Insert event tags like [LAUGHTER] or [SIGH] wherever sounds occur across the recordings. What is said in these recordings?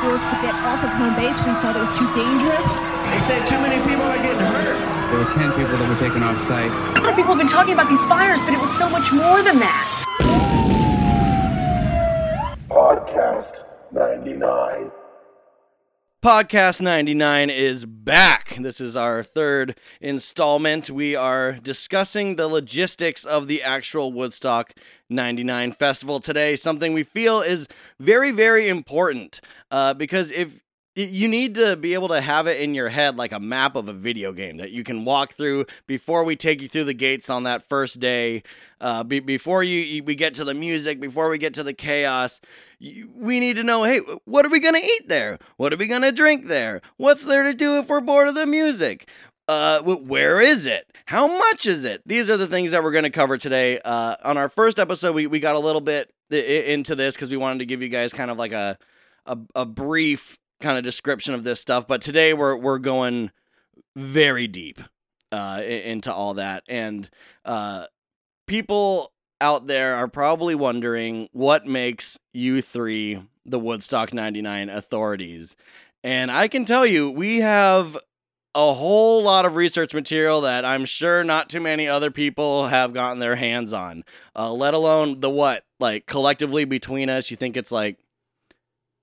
forced to get off of home base. We felt it was too dangerous. They said too many people are getting hurt. There were 10 people that were taken off site. A lot of people have been talking about these fires, but it was so much more than that. Podcast 99. Podcast 99 is back. This is our third installment. We are discussing the logistics of the actual Woodstock 99 festival today, something we feel is very, very important. Uh, because if you need to be able to have it in your head like a map of a video game that you can walk through before we take you through the gates on that first day. Uh, be- before you, you we get to the music, before we get to the chaos, you, we need to know. Hey, what are we gonna eat there? What are we gonna drink there? What's there to do if we're bored of the music? Uh, where is it? How much is it? These are the things that we're going to cover today. Uh, on our first episode, we, we got a little bit into this because we wanted to give you guys kind of like a, a, a brief kind of description of this stuff. But today we're we're going very deep uh, into all that, and uh, people out there are probably wondering what makes you three the Woodstock 99 authorities. And I can tell you, we have a whole lot of research material that I'm sure not too many other people have gotten their hands on, uh, let alone the what? Like collectively between us, you think it's like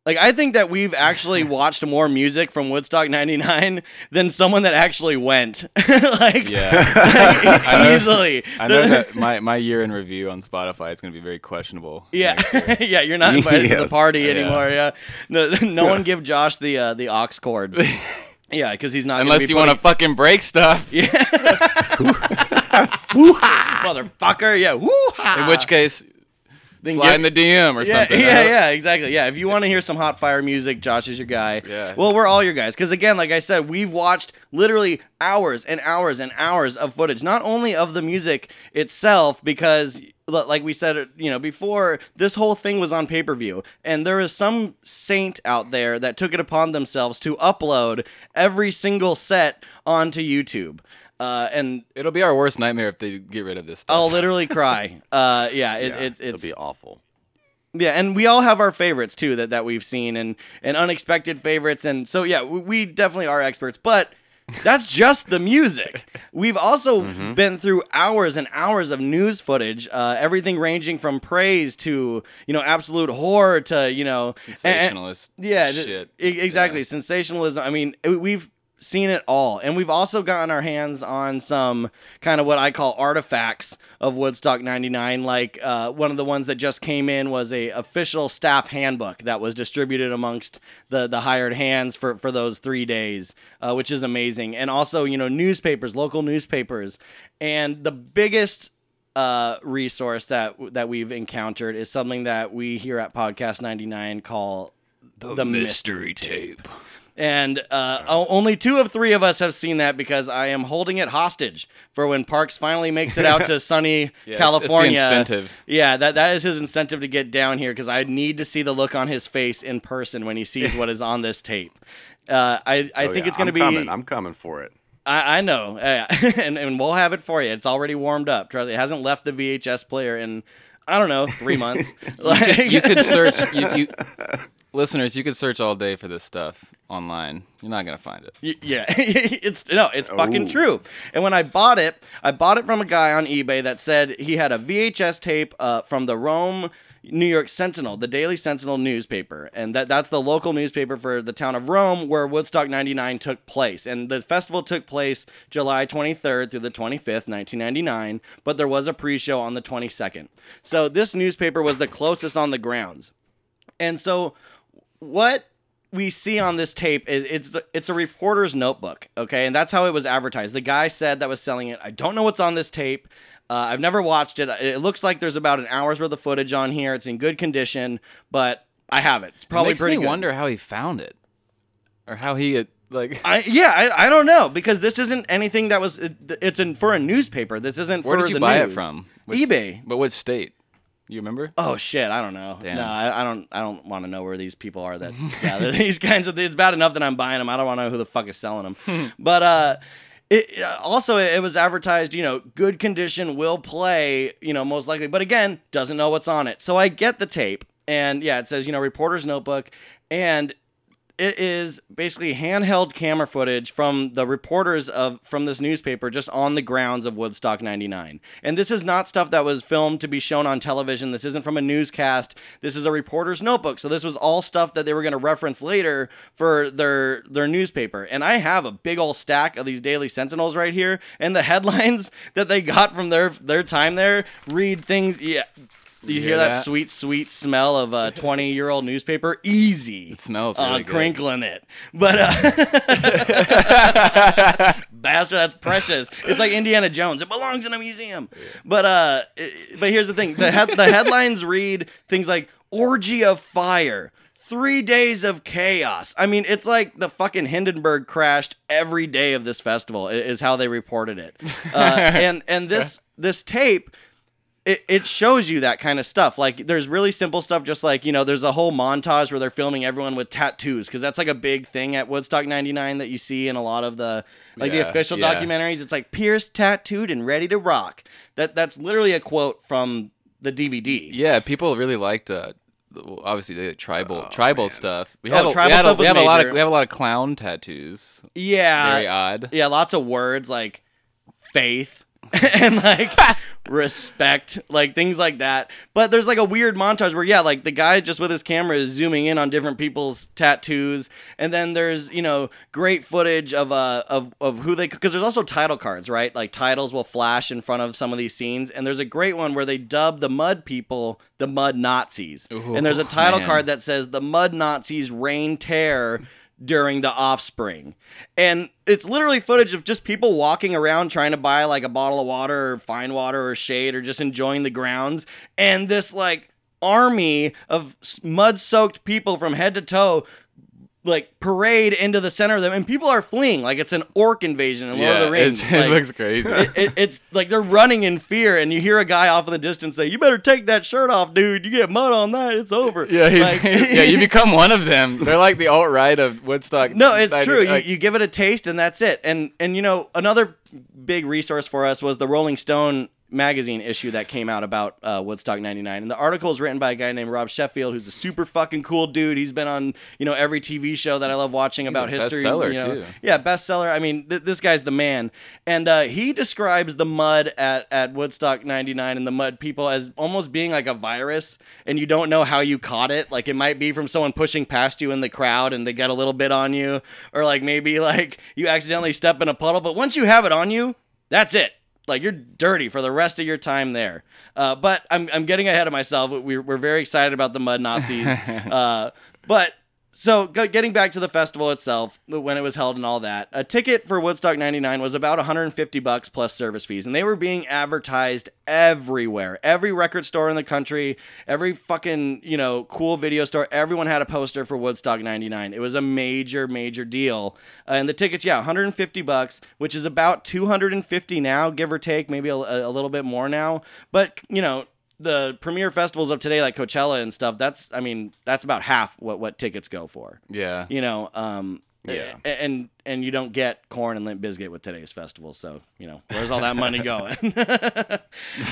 like I think that we've actually [LAUGHS] watched more music from Woodstock '99 than someone that actually went. [LAUGHS] like, yeah, like, [LAUGHS] I know, easily. I know that my, my year in review on Spotify is going to be very questionable. Yeah, yeah, you're not invited to the party Yeah. anymore. Yeah, no, no one give Josh the uh, the aux cord. Yeah, because he's not Unless be you want to fucking break stuff. Yeah. Motherfucker. Yeah. Woo-ha. In which case, Then slide in the DM or yeah, something. Yeah, yeah, exactly. Yeah, if you want to hear some hot fire music, Josh is your guy. Yeah. Well, we're all your guys because again, like I said, we've watched literally hours and hours and hours of footage, not only of the music itself, because like we said, you know, before this whole thing was on pay per view, and there is some saint out there that took it upon themselves to upload every single set onto YouTube. Uh, and It'll be our worst nightmare if they get rid of this stuff. I'll literally cry. [LAUGHS] Uh, yeah, it, Yeah, it, it's it'll be awful. yeah, and we all have our favorites too that, that we've seen and and unexpected favorites, and so yeah, we, we definitely are experts. But that's just the music. [LAUGHS] We've also Mm-hmm. been through hours and hours of news footage, uh, everything ranging from praise to you know absolute horror to you know and- and- Sensationalist yeah, shit. exactly. Yeah. Sensationalism. I mean, we've seen it all, and we've also gotten our hands on some kind of what I call artifacts of Woodstock '99. Like uh, one of the ones that just came in was a official staff handbook that was distributed amongst the the hired hands for for those three days, uh, which is amazing. And also, you know, newspapers, local newspapers, and the biggest uh, resource that that we've encountered is something that we here at Podcast 99 call the, mystery tape. And uh, o- only two of three of us have seen that because I am holding it hostage for when Parks finally makes it out to [LAUGHS] sunny Yeah, it's- it's the California. incentive. Yeah, that, that is his incentive to get down here because I need to see the look on his face in person when he sees what is on this tape. Uh, I, I Oh, think yeah, it's going to be. Coming. I'm coming for it. I, I know, [LAUGHS] Yeah. and and we'll have it for you. It's already warmed up. Trust It hasn't left the VHS player in I don't know three months. [LAUGHS] like you could search, you, you, listeners, you could search all day for this stuff online. You're not gonna find it. Y- Yeah, [LAUGHS] it's no, it's fucking Oh. true. And when I bought it, I bought it from a guy on eBay that said he had a VHS tape uh, from the Rome, New York Sentinel, the Daily Sentinel newspaper, and that that's the local newspaper for the town of Rome where Woodstock '99 took place. And the festival took place July 23rd through the 25th, 1999, but there was a pre-show on the 22nd. So this newspaper was the closest on the grounds. And so what we see on this tape is it's the, it's a reporter's notebook, okay, and that's how it was advertised. The guy said that was selling it. I don't know what's on this tape. Uh, I've never watched it. It looks like there's about an hour's worth of footage on here. It's in good condition, but I have it. It's probably it makes pretty me good. wonder how he found it, or how he had, like. I yeah, I, I don't know because this isn't anything that was. it- It's in for a newspaper. This isn't where for did you the buy news. it from? Which- eBay. But what state? You remember? Oh shit, I don't know. Damn. No, I, I don't. I don't want to know where these people are. That [LAUGHS] [LAUGHS] these kinds of. It's bad enough that I'm buying them. I don't want to know who the fuck is selling them. [LAUGHS] but uh, it uh, also it was advertised. You know, good condition will play. You know, most likely. But again, doesn't know what's on it. So I get the tape, and yeah, it says you know reporter's notebook, and it is basically handheld camera footage from the reporters of from this newspaper just on the grounds of Woodstock 99. And this is not stuff that was filmed to be shown on television. This isn't from a newscast. This is a reporter's notebook. So this was all stuff that they were going to reference later for their their newspaper. And I have a big old stack of these Daily Sentinels right here, and the [LAUGHS] headlines that they got from their their time there read things yeah do you, You hear, hear that? that? sweet, sweet smell of a 20 year old newspaper? Easy. It smells uh, really good. crinkling it. But, uh, [LAUGHS] bastard, that's precious. It's like Indiana Jones. It belongs in a museum. But, uh, it- but here's the thing the, head the headlines read things like Orgy of Fire. Three days of chaos. I mean, it's like the fucking Hindenburg crashed every day of this festival. Is how they reported it, uh, [LAUGHS] and and this this tape it, it shows you that kind of stuff. Like there's really simple stuff, just like you know, there's a whole montage where they're filming everyone with tattoos because that's like a big thing at Woodstock '99 that you see in a lot of the like the official yeah. documentaries. It's like pierced, tattooed, and ready to rock. That that's literally a quote from the DVD. Yeah, people really liked uh well, obviously the tribal Oh, tribal man. stuff. We Oh, had a, tribal we had a, we was have a lot of we have a lot of clown tattoos. yeah, Very odd. yeah, lots of words like faith [LAUGHS] and like [LAUGHS] respect, like things like that. But there's like a weird montage where yeah, like the guy just with his camera is zooming in on different people's tattoos, and then there's you know great footage of uh of of who they because there's also title cards, right? Like titles will flash in front of some of these scenes, and there's a great one where they dub the mud people the mud Nazis, and there's a title man. card that says the mud Nazis reign terror during the offspring. And it's literally footage of just people walking around trying to buy like a bottle of water or fine water or shade or just enjoying the grounds. And this like army of mud soaked people from head to toe like parade into the center of them and people are fleeing like it's an orc invasion in Lord of the Rings. [LAUGHS] it Like, looks crazy. it, it- it's like they're running in fear, and you hear a guy off in the distance say, "You better take that shirt off, dude. You get mud on that, it's over." yeah, Like- [LAUGHS] yeah, you become one of them. [LAUGHS] They're like the alt right of Woodstock. No, it's Like- true. You, you give it a taste, and that's it. And and you know another big resource for us was the Rolling Stone magazine issue that came out about uh, Woodstock '99, and the article is written by a guy named Rob Sheffield, who's a super fucking cool dude. He's been on you know every TV show that I love watching about a history. bestseller, you know. too. Yeah, bestseller. I mean, th- this guy's the man, and uh, he describes the mud at at Woodstock '99 and the mud people as almost being like a virus, and you don't know how you caught it. Like it might be from someone pushing past you in the crowd, and they get a little bit on you, or like maybe [LAUGHS] like you accidentally step in a puddle. But once you have it on you, that's it. Like you're dirty for the rest of your time there. Uh, but I'm, I'm getting ahead of myself. We're, we're very excited about the mud Nazis. [LAUGHS] uh, but so getting back to the festival itself, when it was held and all that, a ticket for Woodstock '99 was about 150 bucks plus service fees, and they were being advertised everywhere. Every record store in the country, every fucking you know cool video store, everyone had a poster for Woodstock '99. It was a major, major deal. Uh, and the tickets, yeah, 150 bucks, which is about 250 now, give or take, maybe a, a little bit more now. But you know, the premier festivals of today, like Coachella and stuff, that's I mean, that's about half what what tickets go for. yeah. You know, um, Yeah. and and you don't get Korn and Limp Bizkit with today's festival, so you know where's all that money going? [LAUGHS]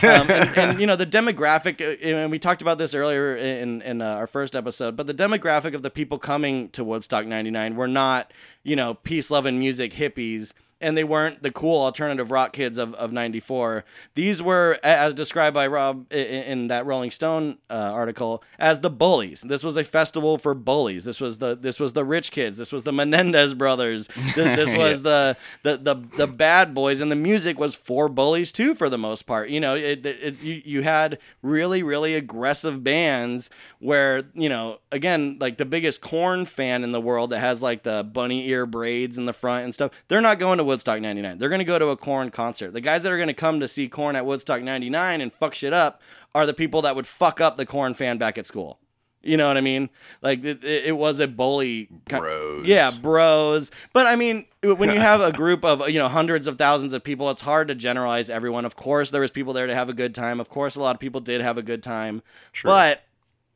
um, and, and you know the demographic, uh, and we talked about this earlier in in uh, our first episode, but the demographic of the people coming to Woodstock '99 were not you know peace loving music hippies and they weren't the cool alternative rock kids of, of 94 these were as described by rob i- i- in that rolling stone uh, article as the bullies. This was a festival for bullies. This was the this was the rich kids. This was the menendez brothers. Th- [LAUGHS] this was the, the the the bad boys and the music was for bullies too for the most part. You know it, it, it- you, you had really really aggressive bands where you know again like the biggest Korn fan in the world that has like the bunny ear braids in the front and stuff they're not going to woodstock 99 they're going to go to a Korn concert the guys that are going to come to see Korn at woodstock 99 and fuck shit up are the people that would fuck up the Korn fan back at school you know what I mean? Like it, it was a bully. Bros. Yeah, bros. But I mean, when you have a group of you know hundreds of thousands of people, it's hard to generalize everyone. Of course, there was people there to have a good time. Of course, a lot of people did have a good time. But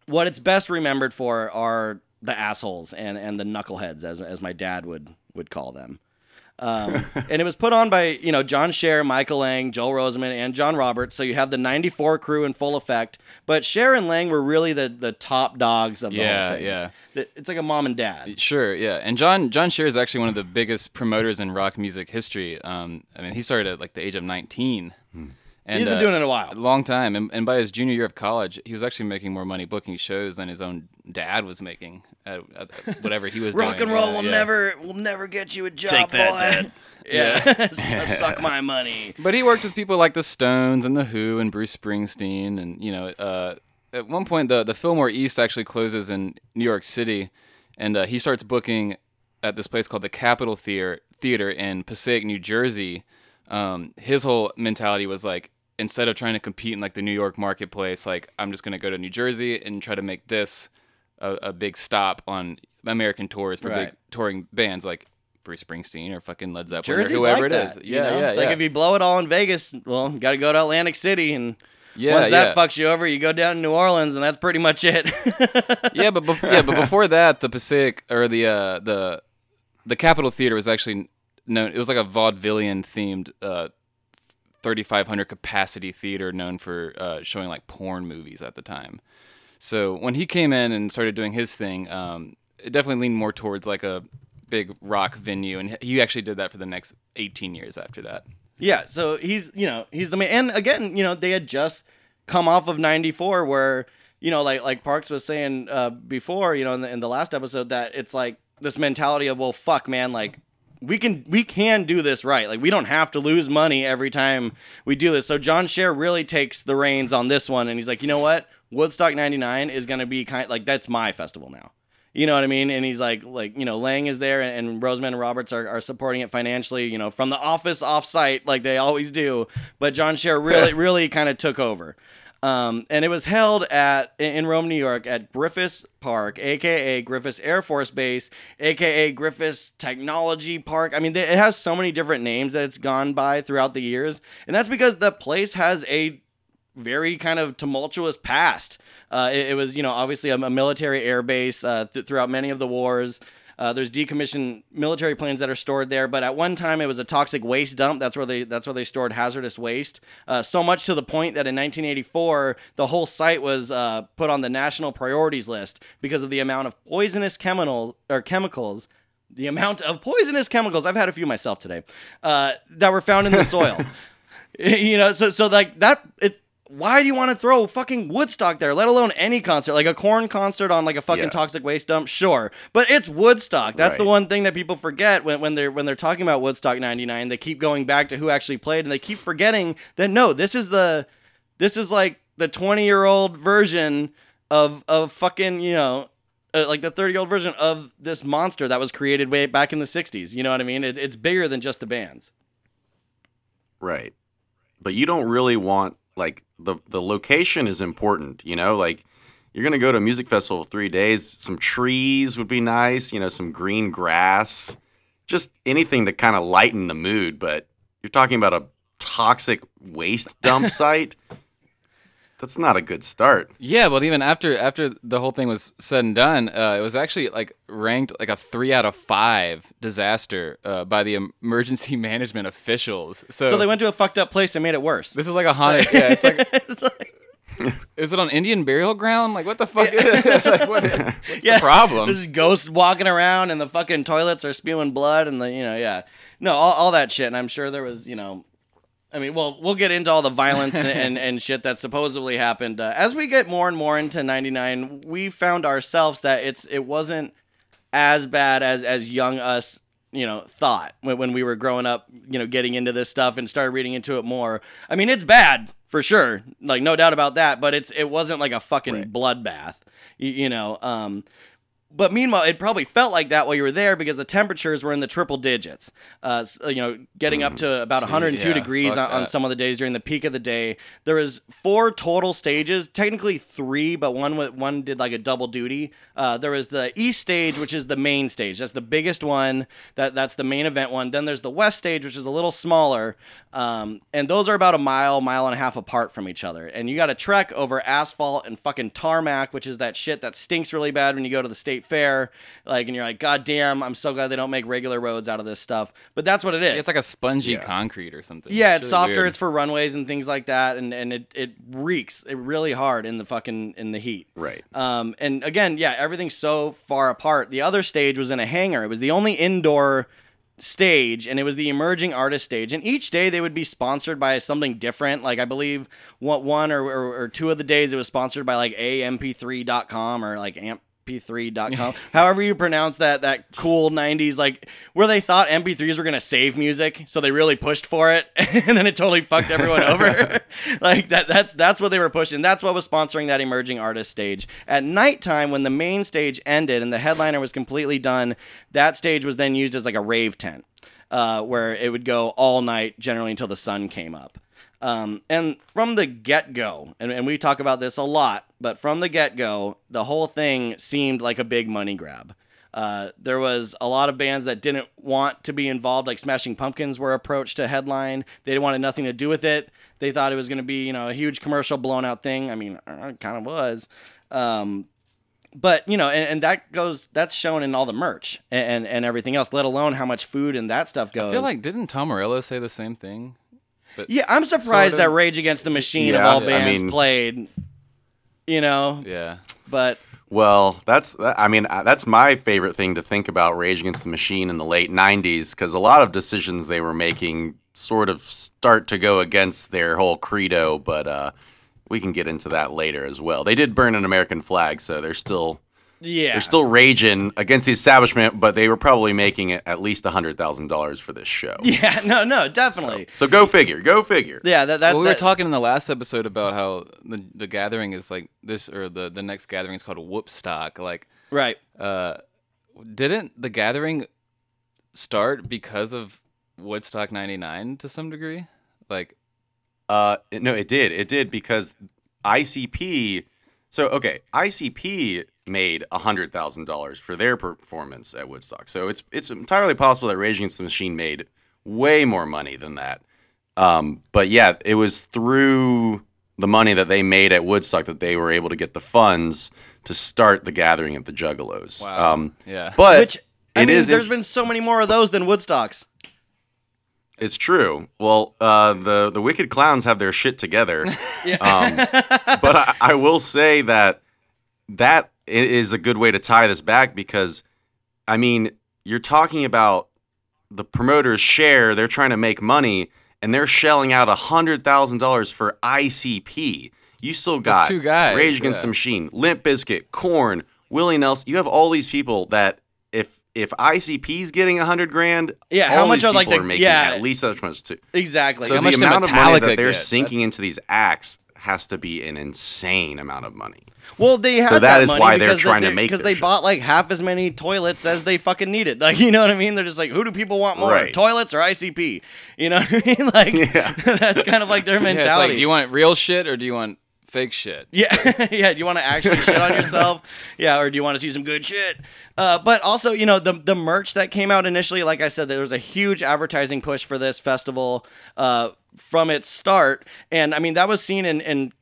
what it's best remembered for are the assholes and and the knuckleheads, as as my dad would would call them. Um, [LAUGHS] and it was put on by you know John Scher, Michael Lang, Joel Rosenman, and John Roberts. So you have the '94 crew in full effect. But Scher and Lang were really the the top dogs of the Yeah, whole thing. yeah. The- It's like a mom and dad. Sure, yeah. And John John Scher is actually one of the biggest promoters in rock music history. Um, I mean, he started at like the age of 19. And, He's been doing it a while. A long time. And, and by his junior year of college, he was actually making more money booking shows than his own dad was making at, at whatever he was [LAUGHS] Rock doing. and roll Yeah, will yeah. never will never get you a job, Take that, boy. Dad. [LAUGHS] Yeah, [LAUGHS] suck my money. But he worked with people like the Stones and the Who and Bruce Springsteen, and you know, uh, at one point the the Fillmore East actually closes in New York City, and uh, he starts booking at this place called the Capitol Theater Theater in Passaic, New Jersey. Um, his whole mentality was like, instead of trying to compete in like the New York marketplace, like I'm just gonna go to New Jersey and try to make this a, a big stop on American tours for Right. big touring bands like. Bruce Springsteen or fucking Led Zeppelin Jersey's or whoever like it is. that. you Yeah, know? yeah, It's yeah. like if you blow it all in Vegas, well, you got to go to Atlantic City, and Yeah, once that yeah. fucks you over, you go down to New Orleans, and that's pretty much it. [LAUGHS] yeah, but bef- yeah, but before that, the Passaic or the uh, the the Capitol Theater was actually known. It was like a vaudevillian themed uh, 3,500 capacity theater known for uh, showing like porn movies at the time. So when he came in and started doing his thing, um, it definitely leaned more towards like a big rock venue, and he actually did that for the next 18 years after that. Yeah, so he's you know he's the man, and again you know they had just come off of '94 where you know like like Parks was saying uh, before you know in the, in the last episode that it's like this mentality of well fuck man like we can we can do this right like we don't have to lose money every time we do this so John Scher really takes the reins on this one and he's like you know what Woodstock '99 is gonna be kind of, like that's my festival now. You know what I mean? And he's like, like you know, Lang is there, and, and Rosenman and Roberts are, are supporting it financially. You know, from the office offsite, like they always do. But John Scher really, [LAUGHS] really kind of took over. Um, and it was held at in Rome, New York, at Griffiss Park, aka Griffiss Air Force Base, aka Griffiss Technology Park. I mean, it has so many different names that it's gone by throughout the years, and that's because the place has a very kind of tumultuous past. Uh, it, it was, you know, obviously a, a military air base uh, th- throughout many of the wars. Uh, there's decommissioned military planes that are stored there, but at one time it was a toxic waste dump. That's where they that's where they stored hazardous waste. Uh, so much to the point that in 1984 the whole site was uh, put on the national priorities list because of the amount of poisonous chemicals or chemicals. The amount of poisonous chemicals I've had a few myself today uh, that were found in the soil. [LAUGHS] [LAUGHS] you know, so so like that. It's why do you want to throw fucking Woodstock there? Let alone any concert, like a Korn concert on like a fucking Yeah. toxic waste dump. Sure, but it's Woodstock. That's the one thing that people forget when, when they're when they're talking about Woodstock '99. They keep going back to who actually played, and they keep forgetting that no, this is the this is like the 20 year old version of of fucking you know. Uh, like the 30 year old version of this monster that was created way back in the 60s. You know what I mean? It, it's bigger than just the bands. Right. But you don't really want like the the location is important, you know, like you're to go to a music festival for 3 days, some trees would be nice, you know, some green grass, just anything to kind of lighten the mood, but you're talking about a toxic waste dump [LAUGHS] site. That's not a good start. Yeah, but even after after the whole thing was said and done, uh, it was actually like ranked like a three out of five disaster uh, by the emergency [LAUGHS] management officials. So, So they went to a fucked up place and made it worse. This is like a haunted. Yeah, it's like. [LAUGHS] It's like- [LAUGHS] Is it on Indian burial ground? Like what the fuck? is it? like, what, what's yeah, the problem? There's ghosts walking around, and the fucking toilets are spewing blood, and the you know, yeah, no, all, all that shit. And I'm sure there was, you know, I mean, well, we'll get into all the violence and, and, and [LAUGHS] shit that supposedly happened. Uh, as we get more and more into '99, we found ourselves that it's it wasn't as bad as as young us you know thought when, when we were growing up you know getting into this stuff and started reading into it more i mean it's bad for sure like no doubt about that but it's it wasn't like a fucking bloodbath you, you know um but meanwhile, it probably felt like that while you were there because the temperatures were in the triple digits. Uh, s- you know, getting up to about 102 yeah, degrees on, on some of the days during the peak of the day. There was four total stages, technically three, but one one did like a double duty. Uh, there was the east stage, which is the main stage. That's the biggest one. That that's the main event one. Then there's the west stage, which is a little smaller, um, and those are about a mile, mile and a half apart from each other. And you got to trek over asphalt and fucking tarmac, which is that shit that stinks really bad when you go to the state state fair. Like, and you're like, God damn, I'm so glad they don't make regular roads out of this stuff. But that's what it is. It's like a spongy Yeah. concrete or something. Yeah, it's really softer. weird. It's for runways and things like that, and and it it reeks it really hard in the fucking in the heat. Right. Um, and again, yeah, everything's so far apart. The other stage was in a hangar. It was the only indoor stage and it was the emerging artist stage and each day they would be sponsored by something different like i believe what one or, or, or two of the days it was sponsored by like amp3.com or like amp3.com [LAUGHS] however you pronounce that that cool 90s like where they thought mp3s were going to save music so they really pushed for it [LAUGHS] and then it totally fucked everyone over. [LAUGHS] Like that that's that's what they were pushing. That's what was sponsoring that emerging artist stage. At nighttime when the main stage ended and the headliner was completely done that stage was then used as like a rave tent uh, where it would go all night generally until the sun came up. Um, and from the get go, and, and we talk about this a lot, but from the get go, the whole thing seemed like a big money grab. Uh, there was a lot of bands that didn't want to be involved, like Smashing Pumpkins were approached to headline. They wanted nothing to do with it. They thought it was going to be, you know, a huge commercial blown out thing. I mean, uh, it kind of was. Um, but you know, and, and that goes that's shown in all the merch and, and and everything else. Let alone how much food and that stuff goes. I feel like didn't Tom Morello say the same thing? Yeah, I'm surprised Sort of. that Rage Against the Machine of Yeah, all I bands mean- played. You know, Yeah. but Well, that's I mean uh, that's my favorite thing to think about Rage Against the Machine in the late '90s because a lot of decisions they were making sort of start to go against their whole credo, but uh, we can get into that later as well. They did burn an American flag, so they're still yeah, they're still raging against the establishment, but they were probably making it at least hundred thousand dollars for this show. yeah, no, no, definitely. So go figure, go figure. Yeah, that that, well, we were talking in the last episode about how the the gathering is like this, or the the next gathering is called Whoopstock. Like, right. uh, didn't the gathering start because of Woodstock '99 to some degree? Like, Uh, no, it did. It did because ICP. So okay, ICP made hundred thousand dollars for their performance at Woodstock. So it's it's entirely possible that Rage Against the Machine made way more money than that. Um, but yeah, it was through the money that they made at Woodstock that they were able to get the funds to start the gathering of the Juggalos. wow, Um, yeah. but Which I it mean, is there's in- been so many more of those than Woodstocks. It's true. Well, uh, the the Wicked Clowns have their shit together. [LAUGHS] um, but I, I will say that that is a good way to tie this back because, I mean, you're talking about the promoters' share. They're trying to make money, and they're shelling out hundred thousand dollars for ICP. You still got two guys, Rage Against yeah. the Machine, Limp Bizkit, Korn, Willie Nelson. You have all these people that if if ICP's getting a hundred grand, Yeah, how much these are, like, people the- are making yeah. at least that much too. Exactly. So how the much amount of money that they're get? sinking into these acts has to be an insane amount of money. well, they had So that is money why they're because trying to they, make because they shit. bought like half as many toilets as they fucking needed. [LAUGHS] Like, you know what I mean? They're just like, who do people want more, Right. toilets or ICP? You know what I mean? [LAUGHS] Like, Yeah. [LAUGHS] that's kind of like their Yeah, it's mentality. like, do you want real shit or do you want fake shit? Yeah, [LAUGHS] yeah. Do you want to actually shit on [LAUGHS] yourself? Yeah, or do you want to see some good shit? Uh, but also, you know, the the merch that came out initially, like I said, there was a huge advertising push for this festival uh, from its start, and I mean that was seen in in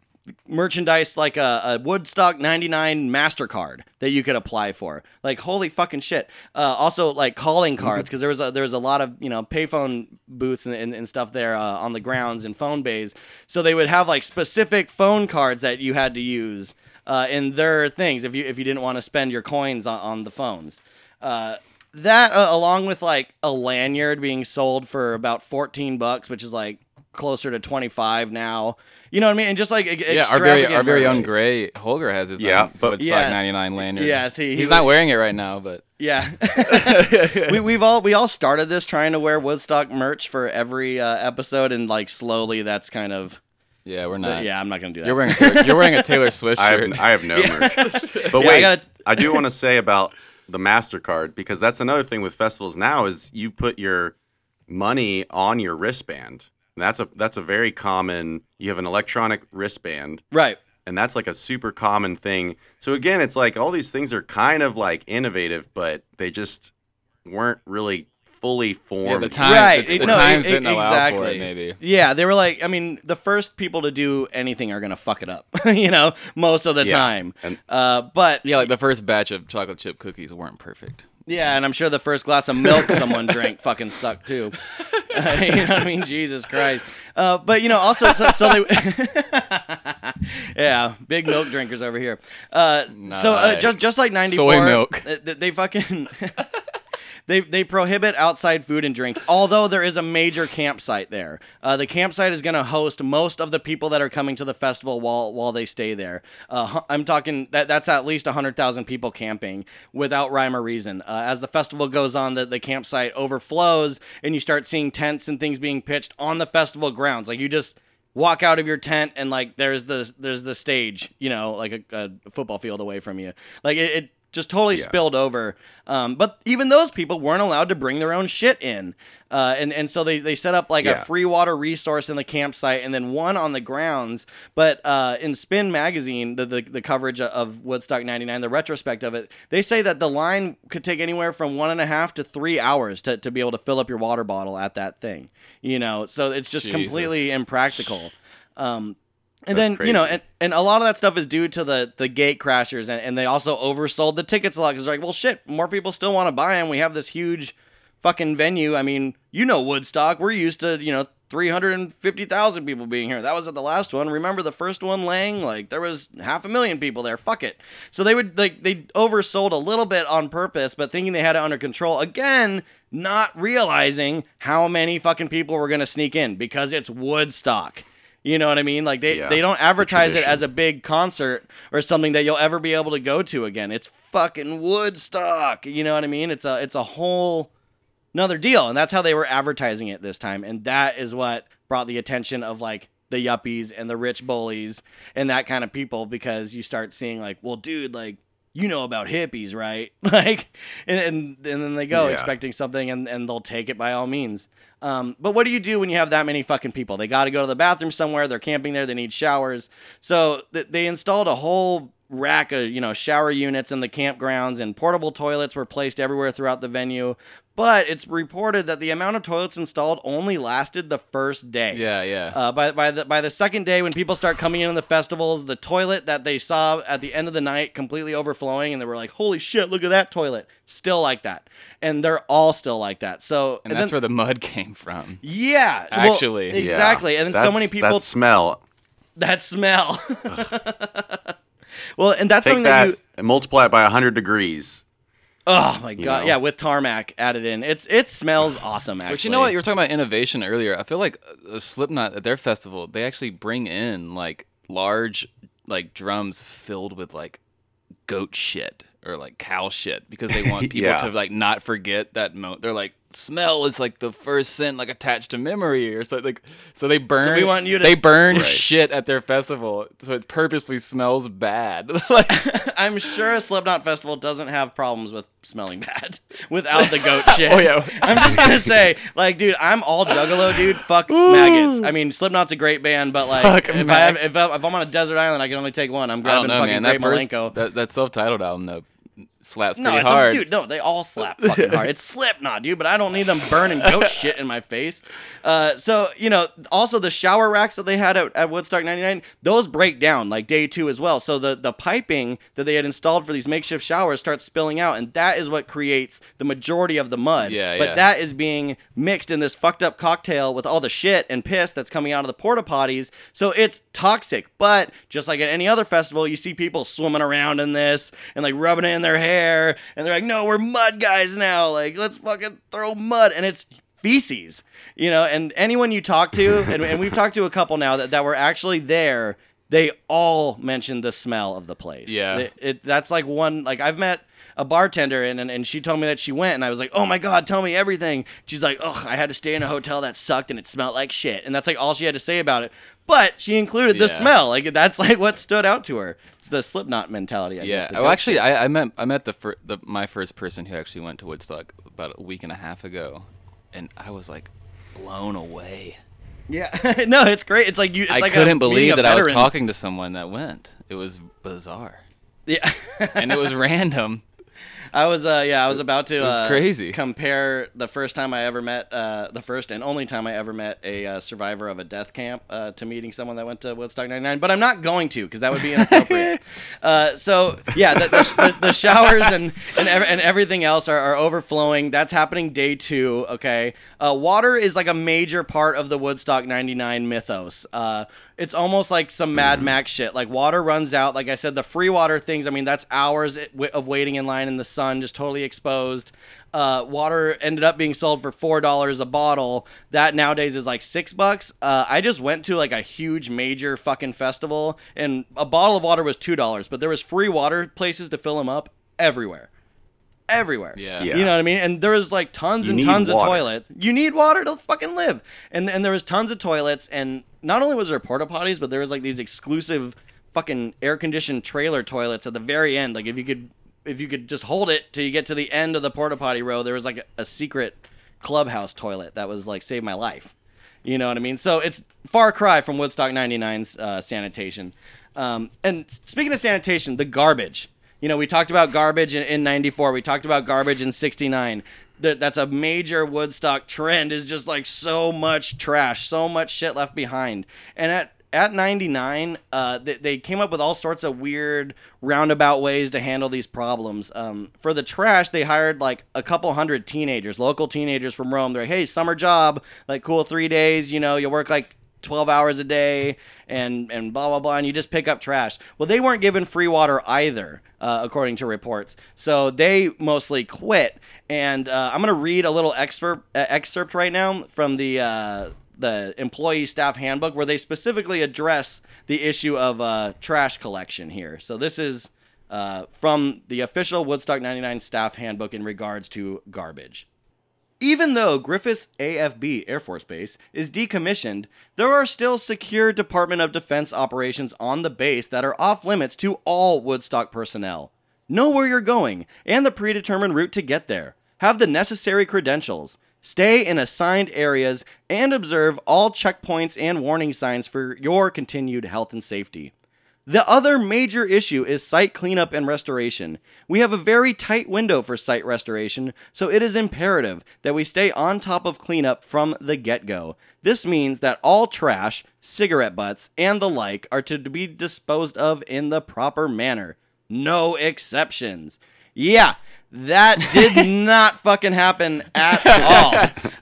merchandise like a, a Woodstock 99 MasterCard that you could apply for. Like holy fucking shit. Uh, also like calling [LAUGHS] cards because there was a, there was a lot of, you know, payphone booths and, and, and stuff there uh, on the grounds and phone bays. So they would have like specific phone cards that you had to use uh, in their things if you if you didn't want to spend your coins on, on the phones. Uh, that uh, along with like a lanyard being sold for about 14 bucks, which is like closer to 25 now. You know what I mean? And just like Yeah, our very extravagant our very own Gray Holger has his Yeah, own but- Woodstock Yes. '99 lanyard. Yes, he- he he's was- not wearing it right now, but Yeah, [LAUGHS] we we've all we all started this trying to wear Woodstock merch for every uh, episode, and like slowly that's kind of yeah, we're not. yeah. I'm not gonna do that. You're wearing Taylor, you're wearing a Taylor [LAUGHS] Swift I shirt. have, I have no merch. [LAUGHS] But Yeah, wait, I, gotta- do want to say about the Mastercard because that's another thing with festivals now is you put your money on your wristband. And that's a that's a very common. You have an electronic wristband, right. and that's like a super common thing. So again, it's like all these things are kind of like innovative, but they just weren't really fully formed. Yeah, the time Right, it- the no, times e- didn't allow for exactly. it. Maybe. Yeah, they were like, I mean, the first people to do anything are gonna fuck it up, [LAUGHS] you know, most of the Yeah, time. and- uh, but Yeah, like the first batch of chocolate chip cookies weren't perfect. Yeah, and I'm sure the first glass of milk someone drank fucking sucked too. Uh, [LAUGHS] you know what I mean? Jesus Christ. Uh, but you know, also, so, so they, [LAUGHS] yeah, big milk drinkers over here. Uh, so uh, just just like '94, Soy milk. uh, they, they fucking. [LAUGHS] They, they prohibit outside food and drinks, although there is a major campsite there. Uh, the campsite is going to host most of the people that are coming to the festival while while they stay there. Uh, I'm talking that that's at least 100,000 people camping without rhyme or reason. Uh, as the festival goes on, the, the campsite overflows, and you start seeing tents and things being pitched on the festival grounds. Like you just walk out of your tent and like there's the there's the stage, you know, like a, a football field away from you. Like it, it just totally Yeah. spilled over. Um, but even those people weren't allowed to bring their own shit in. Uh, and, and so they, they set up like a free water resource in the campsite and then one on the grounds. But uh, in Spin Magazine, the, the, the coverage of Woodstock 99, the retrospect of it, they say that the line could take anywhere from one and a half to three hours to, to be able to fill up your water bottle at that thing. You know, so it's just Jesus. completely impractical. Um, and That's then you know, and, and a lot of that stuff is due to the the gate crashers, and, and they also oversold the tickets a lot because they're like, well, shit, more people still want to buy them. We have this huge fucking venue. I mean, you know, Woodstock. We're used to you know. 350,000 people being here. That was at the last one. Remember the first one, Lang? Like there was half a million people there. Fuck it. So they would like they oversold a little bit on purpose, but thinking they had it under control. Again, not realizing how many fucking people were going to sneak in because it's Woodstock. You know what I mean? Like they, Yeah, they don't advertise it as a big concert or something that you'll ever be able to go to again. It's fucking Woodstock. You know what I mean? It's a it's a whole another deal, and that's how they were advertising it this time, and that is what brought the attention of like the yuppies and the rich bullies and that kind of people because you start seeing like, well, dude, like you know about hippies, right? [LAUGHS] Like, and and, and then they go Yeah. expecting something, and and they'll take it by all means. Um, but what do you do when you have that many fucking people? They got to go to the bathroom somewhere. They're camping there. They need showers. So th- they installed a whole rack of you know shower units in the campgrounds, and portable toilets were placed everywhere throughout the venue. But it's reported that the amount of toilets installed only lasted the first day. Yeah, yeah. Uh, by by the by the second day, when people start coming in on the festivals, the toilet that they saw at the end of the night completely overflowing, and they were like, "Holy shit, look at that toilet!" Still like that, and they're all still like that. So and that's then, where the mud [LAUGHS] came from. yeah, well, Actually. Yeah. exactly. And then so many people That smell. that smell. [LAUGHS] well, and that's Take something that that you. multiply it by 100 degrees. Oh my god! know. Yeah, with tarmac added in, it's it smells awesome. Actually, But you know what? You were talking about innovation earlier. I feel like Slipknot at their festival, they actually bring in like large like drums filled with like goat shit or like cow shit because they want [LAUGHS] people Yeah. to like not forget that moment. They're like smell is like the first scent like attached to memory or something. Like, so they burn. we want you to- They burn Right. shit at their festival, so it purposely smells bad. [LAUGHS] like [LAUGHS] I'm sure a Slipknot festival doesn't have problems with smelling bad [LAUGHS] without the goat oh, shit. Oh, yeah. I'm just gonna say, like, dude, I'm all Juggalo, dude. Fuck maggots. I mean, Slipknot's a great band, but like, Fuck if, I mag- have, if, I, if I'm on a desert island, I can only take one. I'm grabbing know, fucking man. That, first, Malenko. that that self-titled album though slaps No, pretty it's hard. A, dude, no, they all slap [LAUGHS] fucking hard. It's Slipknot, dude, but I don't need them burning goat [LAUGHS] shit in my face. Uh, so you know, also the shower racks that they had at, at Woodstock '99, those break down like day two as well. So the the piping that they had installed for these makeshift showers starts spilling out, and that is what creates the majority of the mud. Yeah, But yeah. that is being mixed in this fucked up cocktail with all the shit and piss that's coming out of the porta potties. So it's toxic. But just like at any other festival, you see people swimming around in this and like rubbing it in their hair, and they're like, "No, we're mud guys now. Like, let's fucking throw mud." And it's feces, you know. And anyone you talk to, [LAUGHS] and, and we've talked to a couple now that, that were actually there, they all mentioned the smell of the place. Yeah. It- it- that's like one. Like I've met a bartender and, and and she told me that she went and I was like, "Oh my god, tell me everything." She's like, "Ugh, I had to stay in a hotel that sucked and it smelled like shit." And that's like all she had to say about it. But she included the Yeah. smell. Like that's like what stood out to her. It's the Slipknot mentality, I yeah. guess. Oh, actually. I, I met I met the, fir- the my first person who actually went to Woodstock about a week and a half ago, and I was like blown away. yeah. [LAUGHS] no, it's great. It's like you. It's I like a couldn't meeting believe a that I was talking to someone that went. It was bizarre, Yeah. [LAUGHS] and it was random. I was uh yeah, I was about to uh, crazy. compare the first time I ever met uh the first and only time I ever met a uh, survivor of a death camp uh, to meeting someone that went to Woodstock 99, but I'm not going to because that would be inappropriate. [LAUGHS] uh so yeah, the, the, the, the showers and and, ev- and everything else are, are overflowing. That's happening day 2, okay? Uh water is like a major part of the Woodstock 99 mythos. Uh it's almost like some Mad Max shit. Like water runs out. Like I said, the free water things. I mean, that's hours of waiting in line in the sun, just totally exposed. Uh, water ended up being sold for four dollars a bottle. That nowadays is like six bucks. Uh, I just went to like a huge major fucking festival, and a bottle of water was two dollars, but there was free water places to fill them up everywhere. Everywhere. Yeah. Yeah. You know what I mean? And there was like tons You and need tons of toilets. You need water to fucking live. And and there was tons of toilets and not only was there porta potties, but there was like these exclusive fucking air conditioned trailer toilets at the very end. Like if you could if you could just hold it till you get to the end of the porta potty row, there was like a, a secret clubhouse toilet that was like saved my life. You know what I mean? So it's far cry from Woodstock 99's uh, sanitation. Um, and speaking of sanitation, the garbage. You know, we talked about garbage in, in 94. We talked about garbage in 69. That, that's a major Woodstock trend is just like so much trash, so much shit left behind. And at at 99, uh, they, they came up with all sorts of weird roundabout ways to handle these problems. Um, for the trash, they hired like a couple hundred teenagers, local teenagers from Rome. They're like, hey, summer job, like cool three days, you know, you'll work like 12 hours a day and and blah blah blah and you just pick up trash. Well they weren't given free water either uh, according to reports. So they mostly quit. And uh, i'm going to read a little excerpt uh, excerpt right now from the uh, the employee staff handbook where they specifically address the issue of uh, trash collection here. So this is uh, from the official woodstock 99 staff handbook in regards to garbage even though Griffiss AFB Air Force Base is decommissioned, there are still secure Department of Defense operations on the base that are off limits to all Woodstock personnel. Know where you're going and the predetermined route to get there. Have the necessary credentials. Stay in assigned areas and observe all checkpoints and warning signs for your continued health and safety. The other major issue is site cleanup and restoration. We have a very tight window for site restoration, so it is imperative that we stay on top of cleanup from the get go. This means that all trash, cigarette butts, and the like are to be disposed of in the proper manner. No exceptions. Yeah, that did [LAUGHS] not fucking happen at all.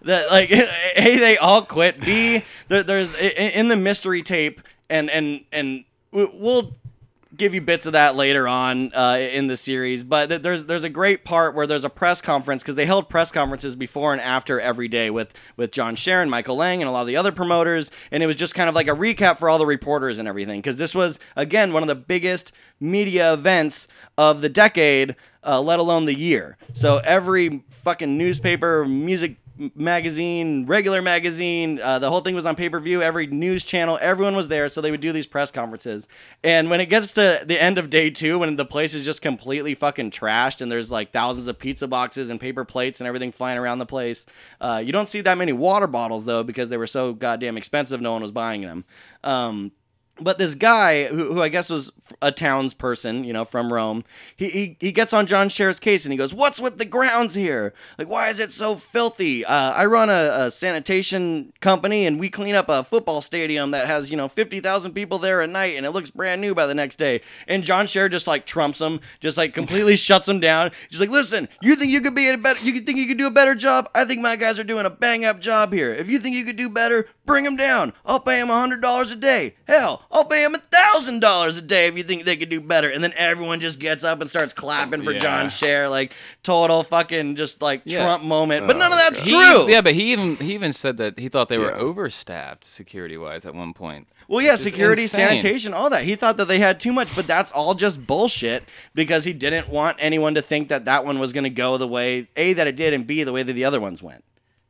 That like, [LAUGHS] a they all quit. B there, there's in the mystery tape, and and and we'll give you bits of that later on uh, in the series. But th- there's there's a great part where there's a press conference because they held press conferences before and after every day with with John Scher, Michael Lang, and a lot of the other promoters, and it was just kind of like a recap for all the reporters and everything because this was again one of the biggest media events of the decade, uh, let alone the year. So every fucking newspaper, music magazine, regular magazine. Uh, the whole thing was on pay per view. Every news channel, everyone was there, so they would do these press conferences. And when it gets to the end of day two, when the place is just completely fucking trashed, and there's like thousands of pizza boxes and paper plates and everything flying around the place, uh, you don't see that many water bottles though because they were so goddamn expensive. No one was buying them. Um, but this guy who, who I guess was a townsperson, you know, from Rome, he, he he gets on John Scher's case and he goes, "What's with the grounds here? Like, why is it so filthy? Uh, I run a, a sanitation company and we clean up a football stadium that has you know fifty thousand people there at night and it looks brand new by the next day." And John Scher just like trumps him, just like completely [LAUGHS] shuts him down. He's like, "Listen, you think you could be a better? You think you could do a better job? I think my guys are doing a bang up job here. If you think you could do better, bring them down. I'll pay them hundred dollars a day. Hell, I'll pay him a thousand dollars a day if you think they could do better. And then everyone just gets up and starts clapping for Yeah. John Scher, like total fucking just like Yeah. Trump moment. But oh, none of Oh, that's God. He- true. yeah, but he even he even said that he thought they were Yeah. overstaffed security wise at one point. Well, yeah, security, insane. sanitation, all that. He thought that they had too much, but that's all just bullshit because he didn't want anyone to think that that one was going to go the way a that it did, and b the way that the other ones went.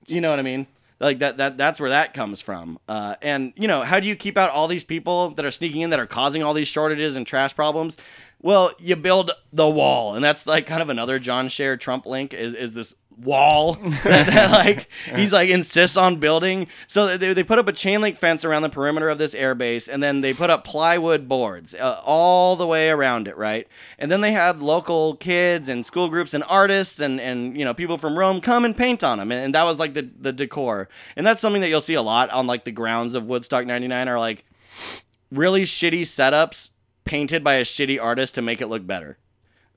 You know what I mean? Like that that that's where that comes from. Uh, and you know, how do you keep out all these people that are sneaking in that are causing all these shortages and trash problems? Well, you build the wall, and that's like kind of another John Scher Trump link is, is this wall [LAUGHS] that, that, like he's like insists on building. So they, they put up a chain link fence around the perimeter of this airbase, and then they put up plywood boards uh, all the way around it, right? And then they had local kids and school groups and artists and and you know people from Rome come and paint on them, and, and that was like the the decor. And that's something that you'll see a lot on like the grounds of Woodstock '99 are like really shitty setups painted by a shitty artist to make it look better.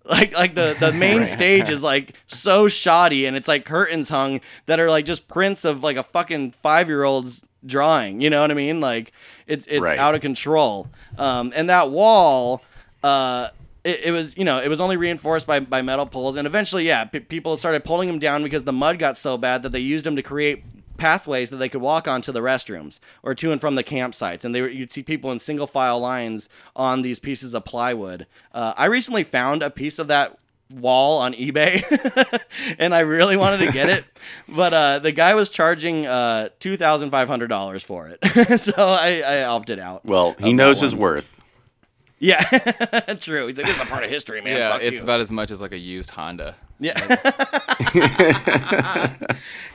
Like like the the [LAUGHS] main stage is like so shoddy and it's like curtains hung that are like just prints of like a fucking 5-year-old's drawing, you know what I mean? Like it's it's Right. out of control. Um and that wall uh it, it was you know it was only reinforced by, by metal poles and eventually yeah p- people started pulling them down because the mud got so bad that they used them to create pathways that they could walk on to the restrooms or to and from the campsites. And they were, you'd see people in single file lines on these pieces of plywood. Uh, i recently found a piece of that wall on ebay [LAUGHS] and i really wanted to get it. [LAUGHS] But uh, the guy was charging uh, $2500 for it. [LAUGHS] So I, I opted out Well, he knows his worth. Yeah [LAUGHS] true he's like this is a part of history man yeah, Fuck it's you. about as much as like a used Honda. yeah [LAUGHS]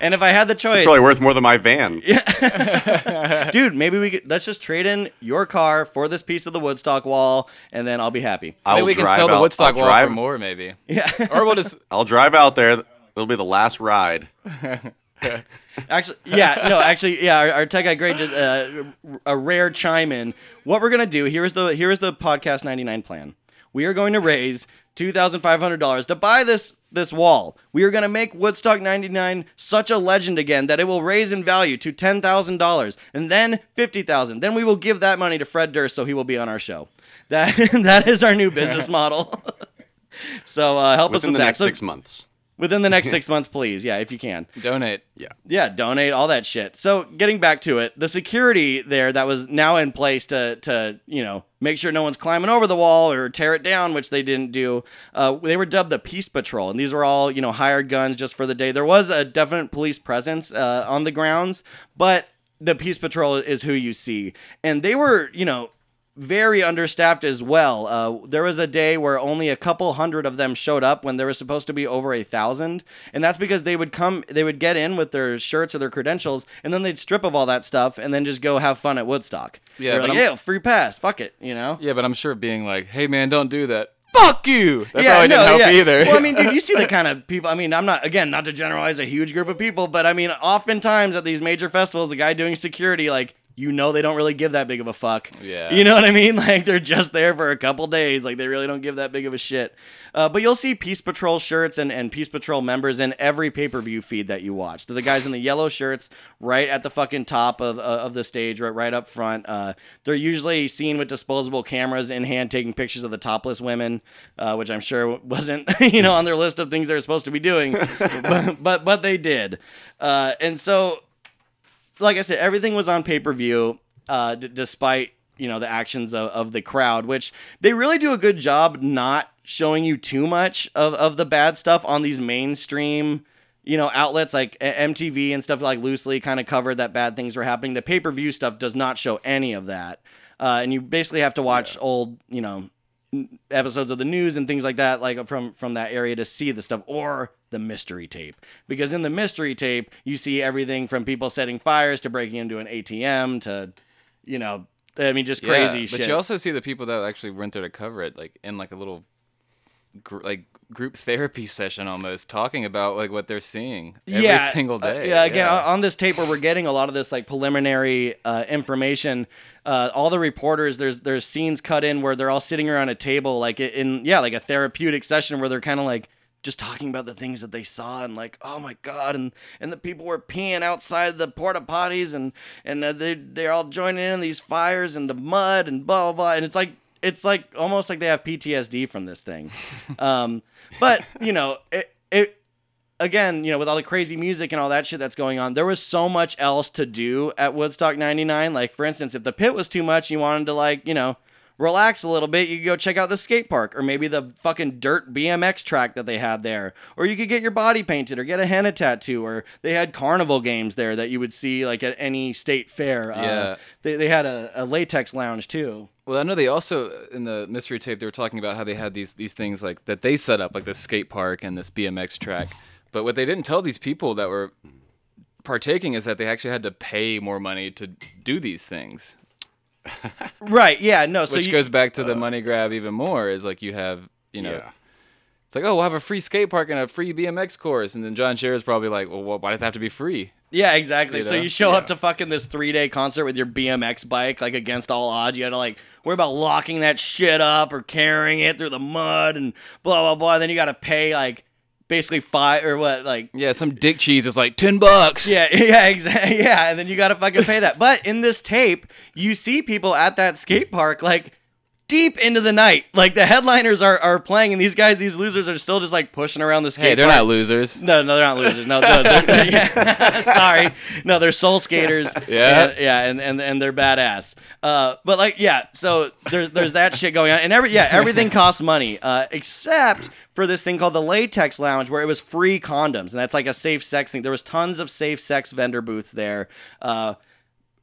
and if i had the choice It's probably worth more than my van. Yeah. [LAUGHS] dude maybe we could let's just trade in your car for this piece of the woodstock wall and then i'll be happy I think I'll we can drive sell the out- Woodstock I'll wall drive, for more, maybe. yeah Or we'll just I'll drive out there. It'll be the last ride. [LAUGHS] actually yeah no actually yeah our, our tech guy Gray did uh, a rare chime in what we're gonna do here is the here is the podcast 99 plan. We are going to raise $2500 to buy this this wall. We are going to make woodstock 99 such a legend again that it will raise in value to $10000 and then 50000 then we will give that money to fred durst so he will be on our show. That [LAUGHS] that is our new business [LAUGHS] model. So uh, help us Within with the that. next So- six months. Within the next [LAUGHS] six months please yeah if you can donate. yeah, Yeah, donate all that shit. So getting back to it, the security there that was now in place to to you know make sure no one's climbing over the wall or tear it down, which they didn't do. Uh, they were dubbed the Peace Patrol, and these were all you know hired guns just for the day. There was a definite police presence uh, on the grounds, but the Peace Patrol is who you see, and they were you know very understaffed as well. Uh, there was a day where only a couple hundred of them showed up when there was supposed to be over a thousand, and that's because they would come, they would get in with their shirts or their credentials, and then they'd strip of all that stuff and then just go have fun at Woodstock. Yeah, like, yeah, free pass, fuck it, you know. Yeah, but I'm sure being like, hey man, don't do that. Fuck you. That yeah, probably no, didn't help yeah. either. Well, I mean, dude, you [LAUGHS] see the kind of people. I mean, I'm not again not to generalize a huge group of people, but I mean, oftentimes at these major festivals, the guy doing security, like you know, they don't really give that big of a fuck. Yeah. You know what I mean? [LAUGHS] Like they're just there for a couple days. Like they really don't give that big of a shit. Uh, but you'll see Peace Patrol shirts and, and Peace Patrol members in every pay per view feed that you watch. They're the guys in the yellow shirts right at the fucking top of, uh, of the stage, right right up front. Uh, they're usually seen with disposable cameras in hand, taking pictures of the topless women, uh, which I'm sure [LAUGHS] wasn't [LAUGHS] you know on their list of things they're supposed to be doing, but, but but they did. Uh, and so like I said, everything was on pay per view, uh, d- despite you know the actions of, of the crowd, which they really do a good job not showing you too much of, of the bad stuff on these mainstream you know outlets like MTV and stuff like loosely kind of covered that bad things were happening. The pay per view stuff does not show any of that, uh, and you basically have to watch old you know episodes of the news and things like that like from from that area to see the stuff or the mystery tape because in the mystery tape you see everything from people setting fires to breaking into an ATM to you know I mean just crazy yeah, shit. But you also see the people that actually went there to cover it, like in like a little, gr- like group therapy [LAUGHS] session almost, talking about like what they're seeing every single uh, day. yeah, again, on- on this tape where we're getting a lot of this like preliminary uh, information, uh, all the reporters there's there's scenes cut in where they're all sitting around a table like in yeah like a therapeutic session where they're kind of like just talking about the things that they saw and like oh my god and and the people were peeing outside the porta potties and and uh, they they're all joining in these fires and the mud and blah blah blah and it's like it's like almost like they have PTSD from this thing. [LAUGHS] um, but you know it it again, you know, with all the crazy music and all that shit that's going on, there was so much else to do at Woodstock 99. Like, for instance, if the pit was too much, you wanted to, like, you know, relax a little bit, you could go check out the skate park or maybe the fucking dirt BMX track that they had there. Or you could get your body painted or get a henna tattoo. Or they had carnival games there that you would see, like, at any state fair. Uh, Yeah. they, they had a, a latex lounge, too. Well, I know they also in the mystery tape they were talking about how they had these these things like that they set up like this skate park and this BMX track. But what they didn't tell these people that were partaking is that they actually had to pay more money to do these things. Right. Yeah. No. So Which you, goes back to the uh, money grab even more. Is like you have, you know, Yeah. it's like, oh, we'll have a free skate park and a free BMX course, and then John Scher's probably like, well, why does it have to be free? Yeah, exactly. You So you show up to fucking this three day concert with your BMX bike, like against all odds. You had to like worry about locking that shit up or carrying it through the mud and blah blah blah. And then you got to pay like basically five or what like Yeah, some dick cheese is like ten bucks. yeah [LAUGHS] yeah exactly yeah, and then you got to fucking pay that. But in this tape, you see people at that skate park like. Deep into the night, like the headliners are, are playing, and these guys, these losers, are still just like pushing around the skate. Hey, they're park. not losers. No, no, they're not losers. No, no they're, yeah. [LAUGHS] sorry. No, they're soul skaters. [LAUGHS] Yeah? and, yeah, and, and and they're badass. Uh, but like, yeah. So there's there's that shit going on, and every yeah, everything [LAUGHS] costs money, uh, except for this thing called the Latex Lounge, where it was free condoms, and that's like a safe sex thing. There was tons of safe sex vendor booths there. Uh,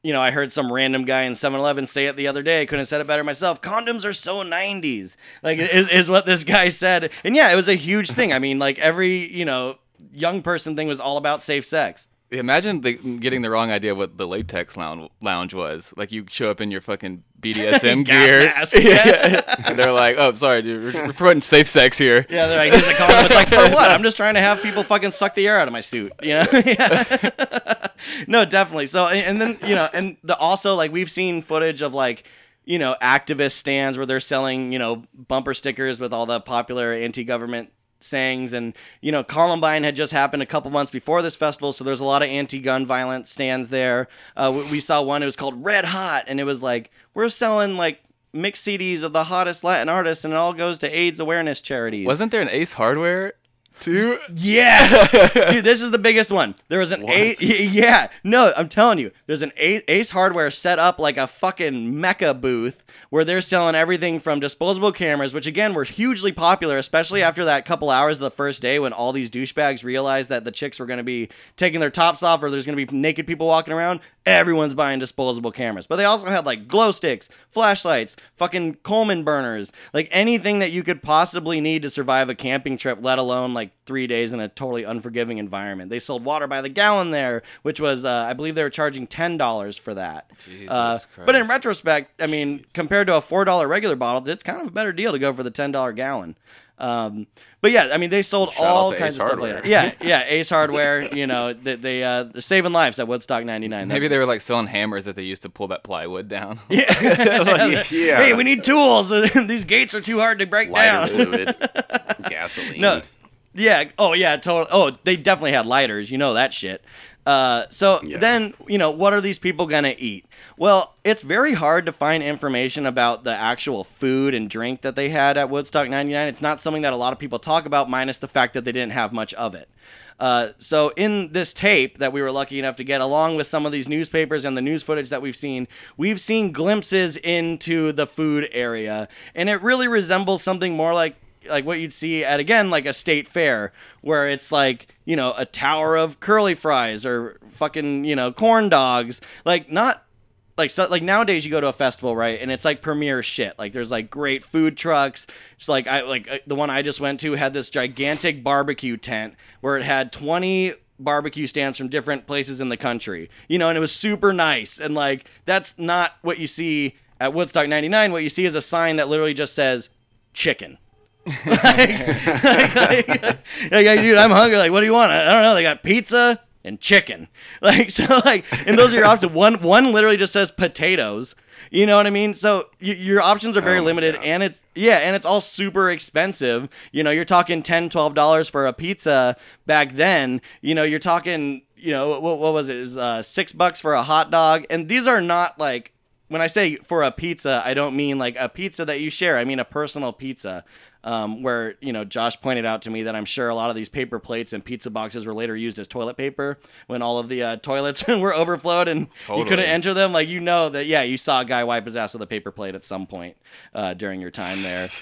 you know, I heard some random guy in 7-Eleven say it the other day. I couldn't have said it better myself. Condoms are so 90s. Like is, is what this guy said. And yeah, it was a huge thing. I mean, like every, you know, young person thing was all about safe sex. Imagine the, getting the wrong idea of what the latex lounge, lounge was. Like you show up in your fucking BDSM [LAUGHS] gear. [LAUGHS] Yeah. [LAUGHS] and they're like, "Oh, sorry, dude. We're, we're promoting safe sex here." Yeah, they're like, here's a condom. It's like, for what? I'm just trying to have people fucking suck the air out of my suit. You know? Yeah. no, definitely. So, and and then, you know, and the also, like, we've seen footage of, like, you know, activist stands where they're selling, you know, bumper stickers with all the popular anti government sayings. And, you know, Columbine had just happened a couple months before this festival. So there's a lot of anti gun violence stands there. Uh, we, we saw one, it was called Red Hot. And it was like, we're selling, like, mixed CDs of the hottest Latin artists, and it all goes to AIDS awareness charities. Wasn't there an Ace Hardware too? Yes, [LAUGHS] dude, this is the biggest one. There was an Ace. [LAUGHS] Yeah, no, I'm telling you, there's an Ace, Ace Hardware set up like a fucking mecca booth where they're selling everything from disposable cameras, which again were hugely popular, especially after that couple hours of the first day when all these douchebags realized that the chicks were going to be taking their tops off or there's going to be naked people walking around. Everyone's buying disposable cameras, but they also had like glow sticks, flashlights, fucking Coleman burners, like anything that you could possibly need to survive a camping trip, let alone like three days in a totally unforgiving environment. They sold water by the gallon there, which was, uh, I believe they were charging $10 for that. Uh, but in retrospect, I mean, compared to a $4 regular bottle, it's kind of a better deal to go for the $10 gallon. Um, but yeah, I mean, they sold Shout all kinds Ace of stuff like Hardware. that. Yeah, yeah, Ace Hardware, [LAUGHS] you know, they, they, uh, they're saving lives at Woodstock 99. Maybe they were like selling hammers that they used to pull that plywood down. [LAUGHS] yeah. [LAUGHS] Yeah. Hey, we need tools. These gates are too hard to break Lighter down. fluid, gasoline. No. Yeah. Oh, yeah. Totally. Oh, they definitely had lighters. You know that shit. Uh, so Yeah. then, you know, what are these people gonna eat? Well, it's very hard to find information about the actual food and drink that they had at Woodstock '99. It's not something that a lot of people talk about, minus the fact that they didn't have much of it. Uh, so in this tape that we were lucky enough to get, along with some of these newspapers and the news footage that we've seen, we've seen glimpses into the food area, and it really resembles something more like like what you'd see at again like a state fair where it's like you know a tower of curly fries or fucking you know corn dogs. Like not like so like nowadays you go to a festival right and it's like premier shit. Like there's like great food trucks. It's like i like uh, the one i just went to had this gigantic barbecue tent where it had 20 barbecue stands from different places in the country you know and it was super nice. And like that's not what you see at woodstock 99 what you see is a sign that literally just says chicken like, [LAUGHS] like, like, like, dude, I'm hungry. Like, what do you want? I don't know. They got pizza and chicken. [LAUGHS] Like, so, like, and those are your options. One, one literally just says potatoes. You know what I mean? So y- your options are very Oh limited, God. and it's yeah, and it's all super expensive. You know, you're talking 10 dollars for a pizza back then. You know, you're talking. You know, what, what was it? It was uh, six bucks for a hot dog, and these are not like when I say for a pizza, I don't mean like a pizza that you share. I mean a personal pizza. Um, where you know Josh pointed out to me that I'm sure a lot of these paper plates and pizza boxes were later used as toilet paper when all of the uh, toilets [LAUGHS] were overflowed and you couldn't Totally. enter them. Like you know that yeah, you saw a guy wipe his ass with a paper plate at some point uh, during your time there. [LAUGHS]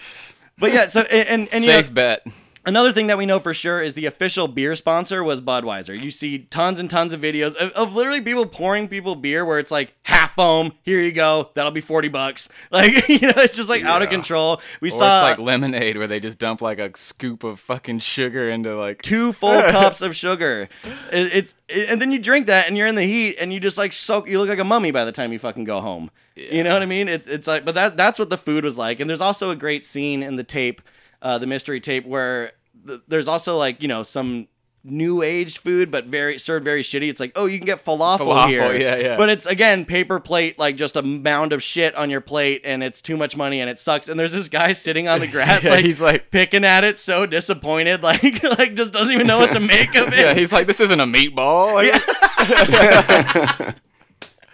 But yeah, so and and, and you know, Safe bet. Another thing that we know for sure is the official beer sponsor was Budweiser. You see tons and tons of videos of, of literally people pouring people beer where it's like half foam. Here you go. That'll be forty bucks. [LAUGHS] Like [LAUGHS] you know, it's just like out of Yeah. control. We Or saw it's like lemonade where they just dump like a scoop of fucking sugar into like two full [LAUGHS] cups of sugar. It, it's it- and then you drink that and you're in the heat and you just like soak. You look like a mummy by the time you fucking go home. You know what I mean? It's it's like, but that that's what the food was like. And there's also a great scene in the tape, uh, the mystery tape, where th- there's also like you know some new aged food but very served very shitty. It's like oh you can get falafel, Falafel, here. yeah, yeah. but it's again paper plate like just a mound of shit on your plate and it's too much money and it sucks. And there's this guy sitting on the [LAUGHS] grass Yeah, like he's like- picking at it so disappointed [LAUGHS] like like just doesn't even know what to make of [LAUGHS] it. Yeah, he's like, this isn't a meatball. Like,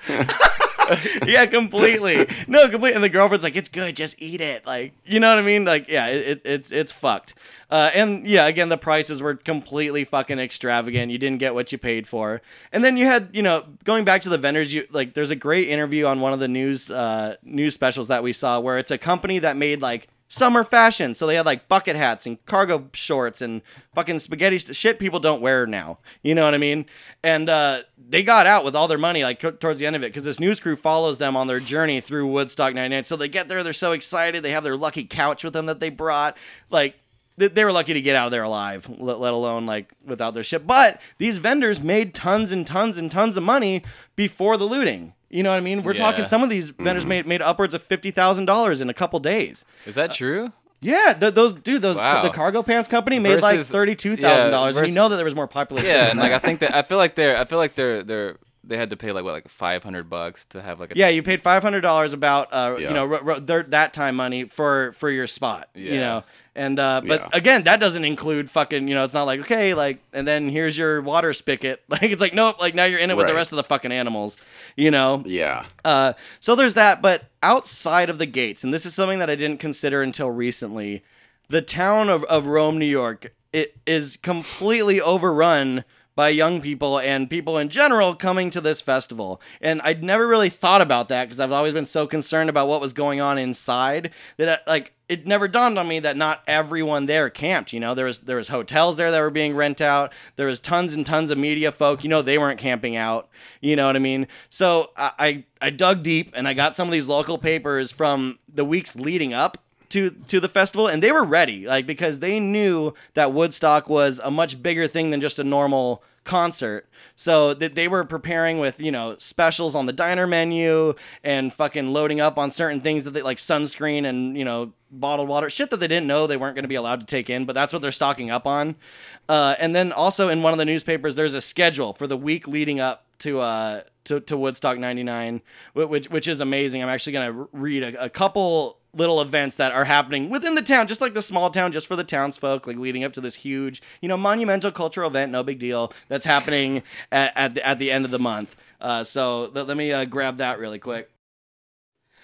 yeah, [LAUGHS] completely. No, completely. And the girlfriend's like, "It's good, just eat it." Like, you know what I mean? Like, yeah, it, it's it's fucked. Uh, and yeah, again, the prices were completely fucking extravagant. You didn't get what you paid for. And then you had, you know, going back to the vendors, you like, there's a great interview on one of the news uh, news specials that we saw where it's a company that made like summer fashion. So they had like bucket hats and cargo shorts and fucking spaghetti st- shit people don't wear now. You know what I mean? And uh, they got out with all their money like towards the end of it because this news crew follows them on their journey through Woodstock 99. So they get there, they're so excited. They have their lucky couch with them that they brought. Like, they were lucky to get out of there alive, let alone like without their shit. But these vendors made tons and tons and tons of money before the looting. You know what I mean? We're talking some of these vendors made made upwards of fifty thousand dollars in a couple days. is that true? Yeah, th- those dude, those Wow. the cargo pants company made like Versus- thirty two thousand dollars, yeah, and you know that there was more population. Yeah, and like. I think that I feel like they're I feel like they're they're they had to pay like what like five hundred bucks to have like a yeah, you paid five hundred dollars about uh, you know r- r- that time money for for your spot. You Yeah. know, and uh, but Yeah. again, that doesn't include fucking. You know, it's not like okay, like and then here's your water spigot. [LAUGHS] Like it's like nope. Like now you're in it with the rest of the fucking animals. You know. Yeah. Uh, so there's that, but outside of the gates, and this is something that I didn't consider until recently, the town of, of Rome, New York, it is completely overrun by young people and people in general coming to this festival. And I'd never really thought about that because I've always been so concerned about what was going on inside that uh, like it never dawned on me that not everyone there camped. You know, there was there was hotels there that were being rent out. There was tons and tons of media folk. You know, they weren't camping out. You know what I mean? So I I, I dug deep and I got some of these local papers from the weeks leading up to to the festival and they were ready like because they knew that Woodstock was a much bigger thing than just a normal concert. So that they were preparing with you know specials on the diner menu and fucking loading up on certain things that they like sunscreen and you know bottled water shit that they didn't know they weren't going to be allowed to take in but that's what they're stocking up on. Uh, and then also in one of the newspapers there's a schedule for the week leading up to uh to, to Woodstock 99 which which is amazing. I'm actually going to read a, a couple little events that are happening within the town, just like the small town, just for the townsfolk, like leading up to this huge, you know, monumental cultural event, no big deal, that's happening [LAUGHS] at, at, the, at the end of the month. Uh, so let, let me uh, grab that really quick.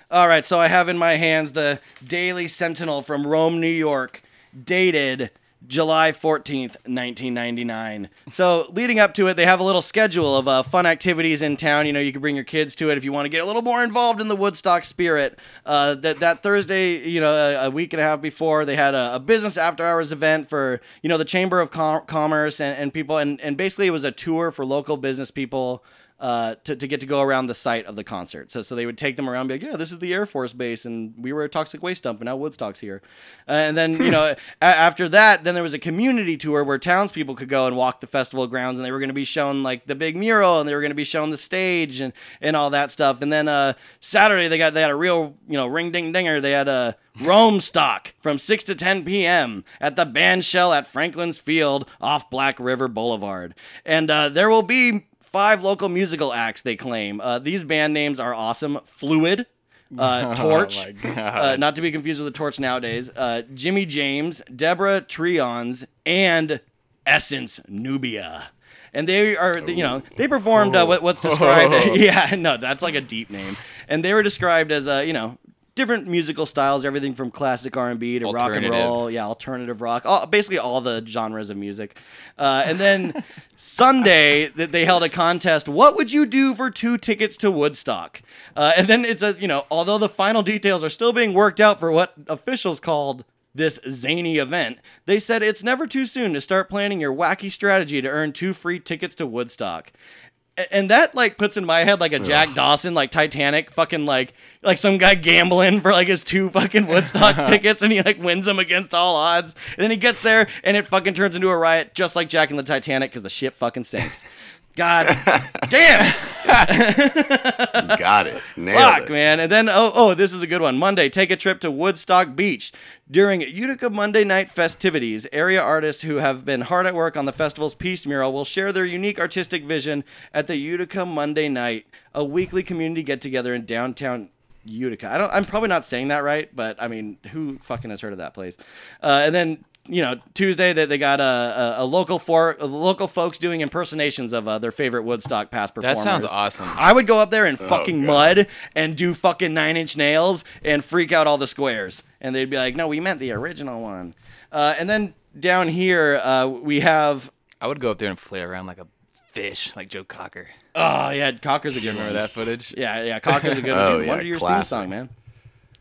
All right, so I have in my hands the Daily Sentinel from Rome, New York, dated July 14th, 1999. So, leading up to it, they have a little schedule of uh, fun activities in town. You know, you can bring your kids to it if you want to get a little more involved in the Woodstock spirit. Uh, that, that Thursday, you know, a, a week and a half before, they had a, a business after hours event for, you know, the Chamber of Com- Commerce and, and people. And, and basically, it was a tour for local business people uh, to, to get to go around the site of the concert. So, so they would take them around, be like, yeah, this is the Air Force Base, and we were a toxic waste dump, and now Woodstock's here. Uh, and then, you know, [LAUGHS] a- after that, then there was a community tour where townspeople could go and walk the festival grounds, and they were going to be shown like the big mural, and they were going to be shown the stage and, and all that stuff. And then uh, Saturday, they got they had a real, you know, ring ding dinger. They had a Rome stock from 6 to 10 p.m. at the band shell at Franklyn's Field off Black River Boulevard. And uh, there will be five local musical acts, they claim. Uh, these band names are awesome Fluid, uh, Torch, [LAUGHS] Oh my God. uh, not to be confused with the Torch nowadays, uh, Jimmy James, Deborah Trions, and Essence Nubia. And they are, you know, they performed uh, what, what's [LAUGHS] described. [LAUGHS] yeah, no, that's like a deep name. And they were described as, uh, you know, different musical styles, everything from classic R&B to rock and roll, yeah, alternative rock, all, basically all the genres of music. Uh, and then [LAUGHS] Sunday, that they held a contest. What would you do for two tickets to Woodstock? Uh, and then it's a, you know, although the final details are still being worked out for what officials called this zany event, they said it's never too soon to start planning your wacky strategy to earn two free tickets to Woodstock. And that like puts in my head like a Jack Dawson like Titanic fucking like like some guy gambling for like his two fucking Woodstock [LAUGHS] tickets and he like wins them against all odds and then he gets there and it fucking turns into a riot just like Jack in the Titanic because the ship fucking sinks. God [LAUGHS] damn. Got it. [LAUGHS] Nailed Fuck, it. man. And then, oh, oh, this is a good one. Monday, take a trip to Woodstock Beach. During Utica Monday night festivities, area artists who have been hard at work on the festival's Peace Mural will share their unique artistic vision at the Utica Monday Night, a weekly community get together in downtown Utica. I don't. I'm probably not saying that right, but I mean, who fucking has heard of that place? Uh, and then you know Tuesday they, they got a, a, a local for a local folks doing impersonations of uh, their favorite Woodstock past performers. That sounds awesome. I would go up there in fucking God. mud and do fucking nine inch nails and freak out all the squares. And they'd be like, no, we meant the original one. Uh, and then down here, uh, we have. I would go up there and flail around like a fish, like Joe Cocker. Oh, yeah, Cocker's a good one. Remember that footage? Yeah, yeah, Cocker's a good [LAUGHS] Oh, one. yeah, Wonder Years theme classic. song, man.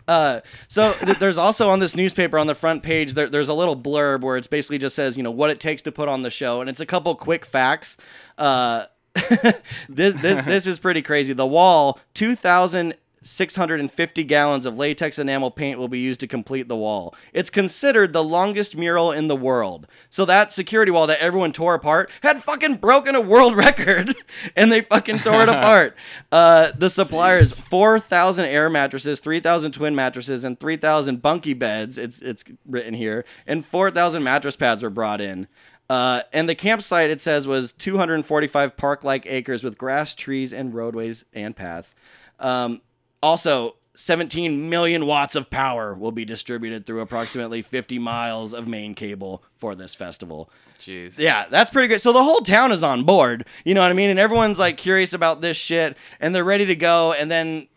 Uh, so th- there's also on this newspaper on the front page there, there's a little blurb where it's basically just says you know what it takes to put on the show and it's a couple quick facts. Uh, [LAUGHS] this, this this is pretty crazy. The wall, two thousand six hundred and fifty gallons of latex enamel paint will be used to complete the wall. It's considered the longest mural in the world. So that security wall that everyone tore apart had fucking broken a world [LAUGHS] record, and they fucking tore it [LAUGHS] apart. Uh, the suppliers four thousand air mattresses, three thousand twin mattresses, and three thousand bunkie beds. It's it's written here, and four thousand mattress pads were brought in. Uh, and the campsite, it says, was 245 park like acres with grass, trees, and roadways and paths. Um, also, 17 million watts of power will be distributed through approximately 50 miles of main cable for this festival. Jeez. Yeah, that's pretty good. So the whole town is on board. You know what I mean? And everyone's like curious about this shit and they're ready to go. And then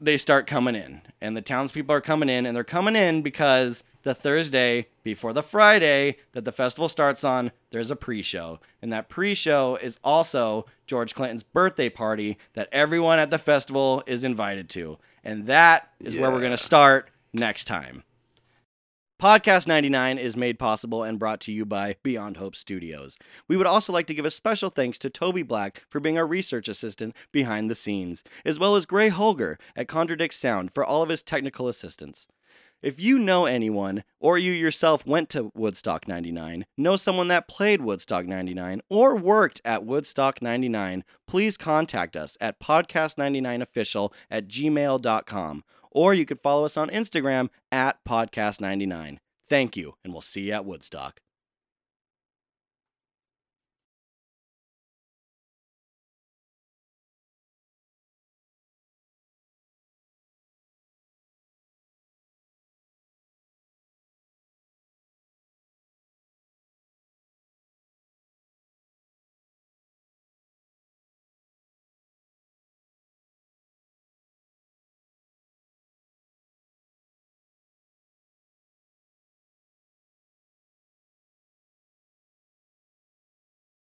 they start coming in. And the townspeople are coming in. And they're coming in because the Thursday before the Friday that the festival starts on, there's a pre show. And that pre show is also George Clinton's birthday party that everyone at the festival is invited to. And that is where we're going to start next time. Podcast 99 is made possible and brought to you by Beyond Hope Studios. We would also like to give a special thanks to Toby Black for being our research assistant behind the scenes, as well as Gray Holger at Contradict Sound for all of his technical assistance. If you know anyone, or you yourself went to Woodstock 99, know someone that played Woodstock 99, or worked at Woodstock 99, please contact us at podcast99official at gmail.com, or you could follow us on Instagram at podcast99. Thank you, and we'll see you at Woodstock.